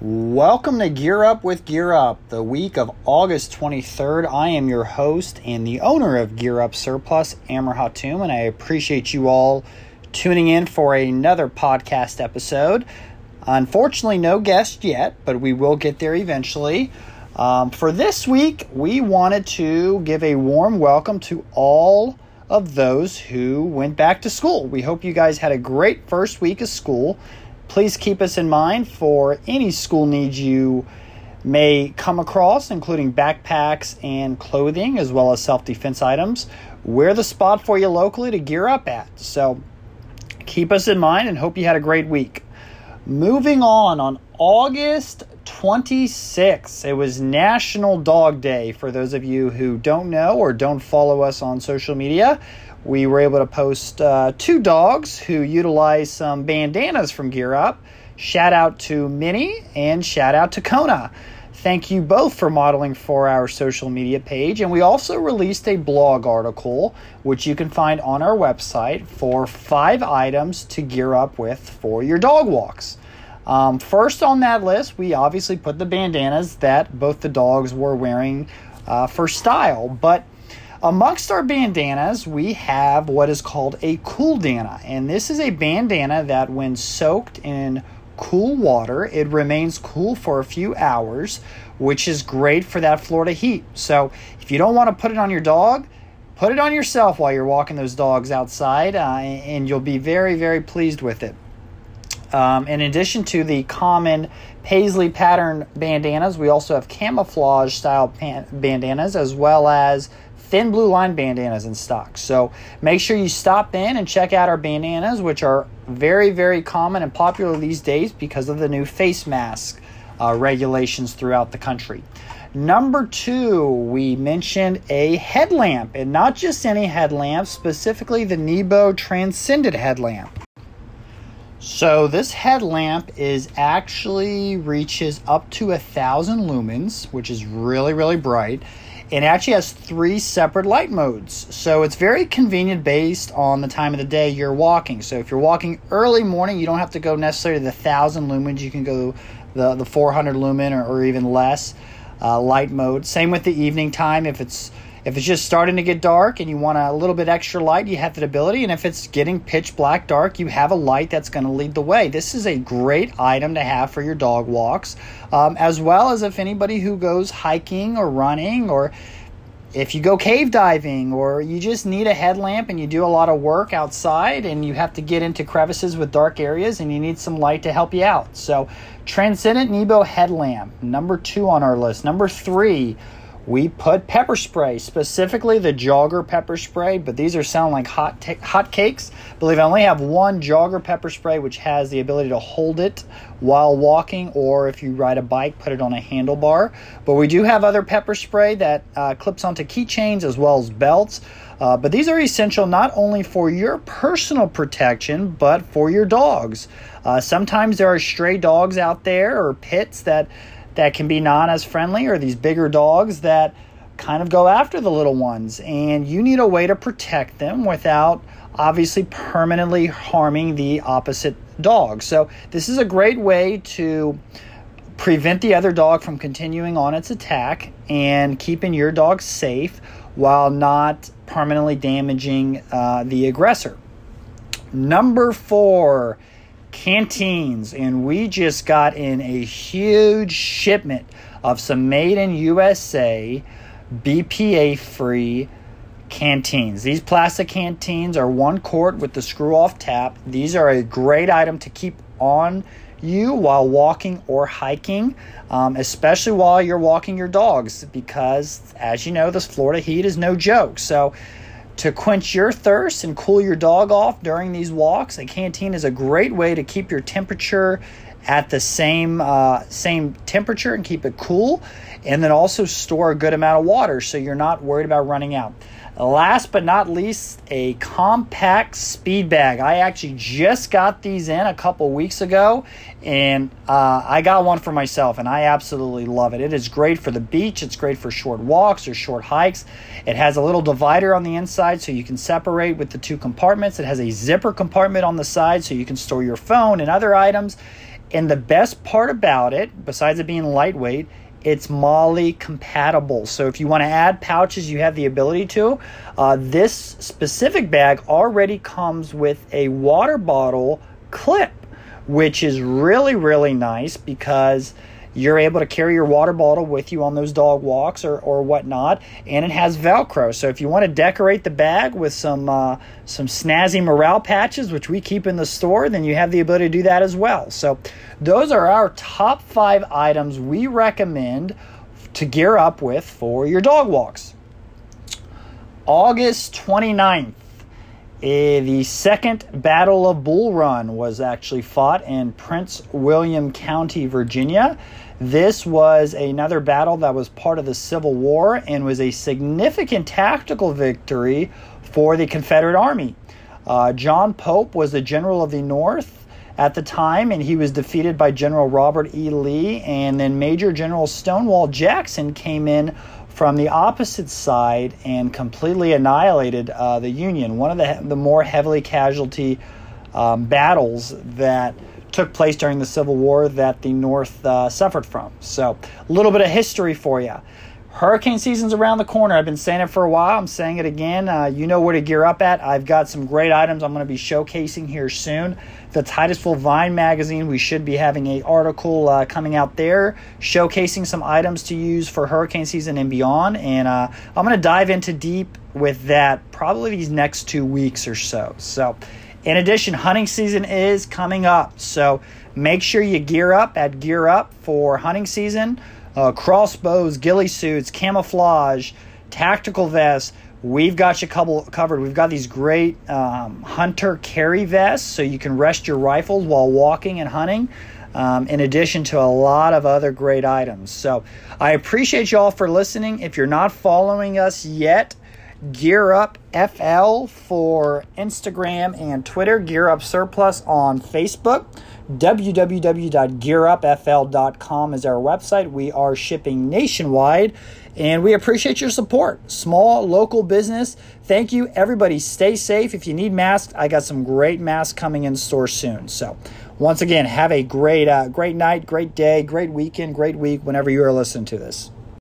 Welcome to Gear Up with Gear Up, the week of August 23rd. I am your host and the owner of Gear Up Surplus, Amr Hatoum, and I appreciate you all tuning in for another podcast episode. Unfortunately, no guest yet, but we will get there eventually. Um, for this week, we wanted to give a warm welcome to all of those who went back to school. We hope you guys had a great first week of school Please keep us in mind for any school needs you may come across, including backpacks and clothing, as well as self defense items. We're the spot for you locally to gear up at. So keep us in mind and hope you had a great week. Moving on, on August 26th, it was National Dog Day for those of you who don't know or don't follow us on social media we were able to post uh, two dogs who utilize some bandanas from Gear Up. Shout out to Minnie and shout out to Kona. Thank you both for modeling for our social media page. And we also released a blog article, which you can find on our website, for five items to gear up with for your dog walks. Um, first on that list, we obviously put the bandanas that both the dogs were wearing uh, for style. But Amongst our bandanas, we have what is called a Cooldana, and this is a bandana that, when soaked in cool water, it remains cool for a few hours, which is great for that Florida heat. So, if you don't want to put it on your dog, put it on yourself while you're walking those dogs outside, uh, and you'll be very, very pleased with it. Um, in addition to the common paisley pattern bandanas, we also have camouflage style pan- bandanas as well as thin blue line bandanas in stock. So make sure you stop in and check out our bandanas, which are very, very common and popular these days because of the new face mask uh, regulations throughout the country. Number two, we mentioned a headlamp, and not just any headlamp, specifically the Nebo Transcendent headlamp. So this headlamp is actually reaches up to a thousand lumens, which is really, really bright it actually has three separate light modes. So it's very convenient based on the time of the day you're walking. So if you're walking early morning, you don't have to go necessarily the 1000 lumens. You can go the, the 400 lumen or, or even less uh, light mode. Same with the evening time. If it's if it's just starting to get dark and you want a little bit extra light, you have that ability. And if it's getting pitch black dark, you have a light that's going to lead the way. This is a great item to have for your dog walks, um, as well as if anybody who goes hiking or running or if you go cave diving or you just need a headlamp and you do a lot of work outside and you have to get into crevices with dark areas and you need some light to help you out. So, Transcendent Nebo headlamp, number two on our list. Number three, we put pepper spray, specifically the jogger pepper spray, but these are sound like hot t- hot cakes. I believe I only have one jogger pepper spray which has the ability to hold it while walking, or if you ride a bike, put it on a handlebar. But we do have other pepper spray that uh, clips onto keychains as well as belts. Uh, but these are essential not only for your personal protection, but for your dogs. Uh, sometimes there are stray dogs out there or pits that that can be not as friendly or these bigger dogs that kind of go after the little ones. And you need a way to protect them without obviously permanently harming the opposite dog. So, this is a great way to prevent the other dog from continuing on its attack and keeping your dog safe while not permanently damaging uh, the aggressor. Number four canteens, and we just got in a huge shipment of some made in USA BPA free canteens. These plastic canteens are one quart with the screw off tap. These are a great item to keep on you while walking or hiking, um, especially while you're walking your dogs, because as you know, this Florida heat is no joke. So, to quench your thirst and cool your dog off during these walks, a canteen is a great way to keep your temperature at the same uh, same temperature and keep it cool, and then also store a good amount of water so you're not worried about running out. Last but not least, a compact speed bag. I actually just got these in a couple weeks ago, and uh, I got one for myself, and I absolutely love it. It is great for the beach, it's great for short walks or short hikes. It has a little divider on the inside so you can separate with the two compartments. It has a zipper compartment on the side so you can store your phone and other items And the best part about it, besides it being lightweight, it's MOLLE compatible. So if you want to add pouches, you have the ability to. Uh, this specific bag already comes with a water bottle clip, which is really, really nice because you're able to carry your water bottle with you on those dog walks or, or whatnot and it has velcro. So if you want to decorate the bag with some uh, some snazzy morale patches which we keep in the store then you have the ability to do that as well. So those are our top five items we recommend to gear up with for your dog walks. August 29th uh, the second Battle of Bull Run was actually fought in Prince William County, Virginia. This was another battle that was part of the Civil War and was a significant tactical victory for the Confederate Army. Uh, John Pope was the general of the North at the time, and he was defeated by General Robert E. Lee. And then Major General Stonewall Jackson came in from the opposite side and completely annihilated uh, the Union. One of the, the more heavily casualty um, battles that took place during the Civil War that the North uh, suffered from. So, a little bit of history for you. Hurricane season's around the corner. I've been saying it for a while. I'm saying it again. Uh, you know where to gear up at. I've got some great items I'm going to be showcasing here soon. The Titusville Vine magazine, we should be having a article uh, coming out there showcasing some items to use for hurricane season and beyond. And uh, I'm going to dive into deep with that probably these next two weeks or so. So, in addition, hunting season is coming up. So, make sure you gear up at Gear Up for hunting season uh, crossbows, ghillie suits, camouflage, tactical vests. We've got you couple covered. We've got these great um, hunter carry vests so you can rest your rifles while walking and hunting. Um, in addition to a lot of other great items. So I appreciate you all for listening. If you're not following us yet, Gear Up FL for Instagram and Twitter, Gear Up Surplus on Facebook www.gearupfl.com is our website. We are shipping nationwide and we appreciate your support. Small local business. Thank you, everybody. Stay safe. If you need masks, I got some great masks coming in store soon. So, once again, have a great, uh, great night, great day, great weekend, great week whenever you are listening to this.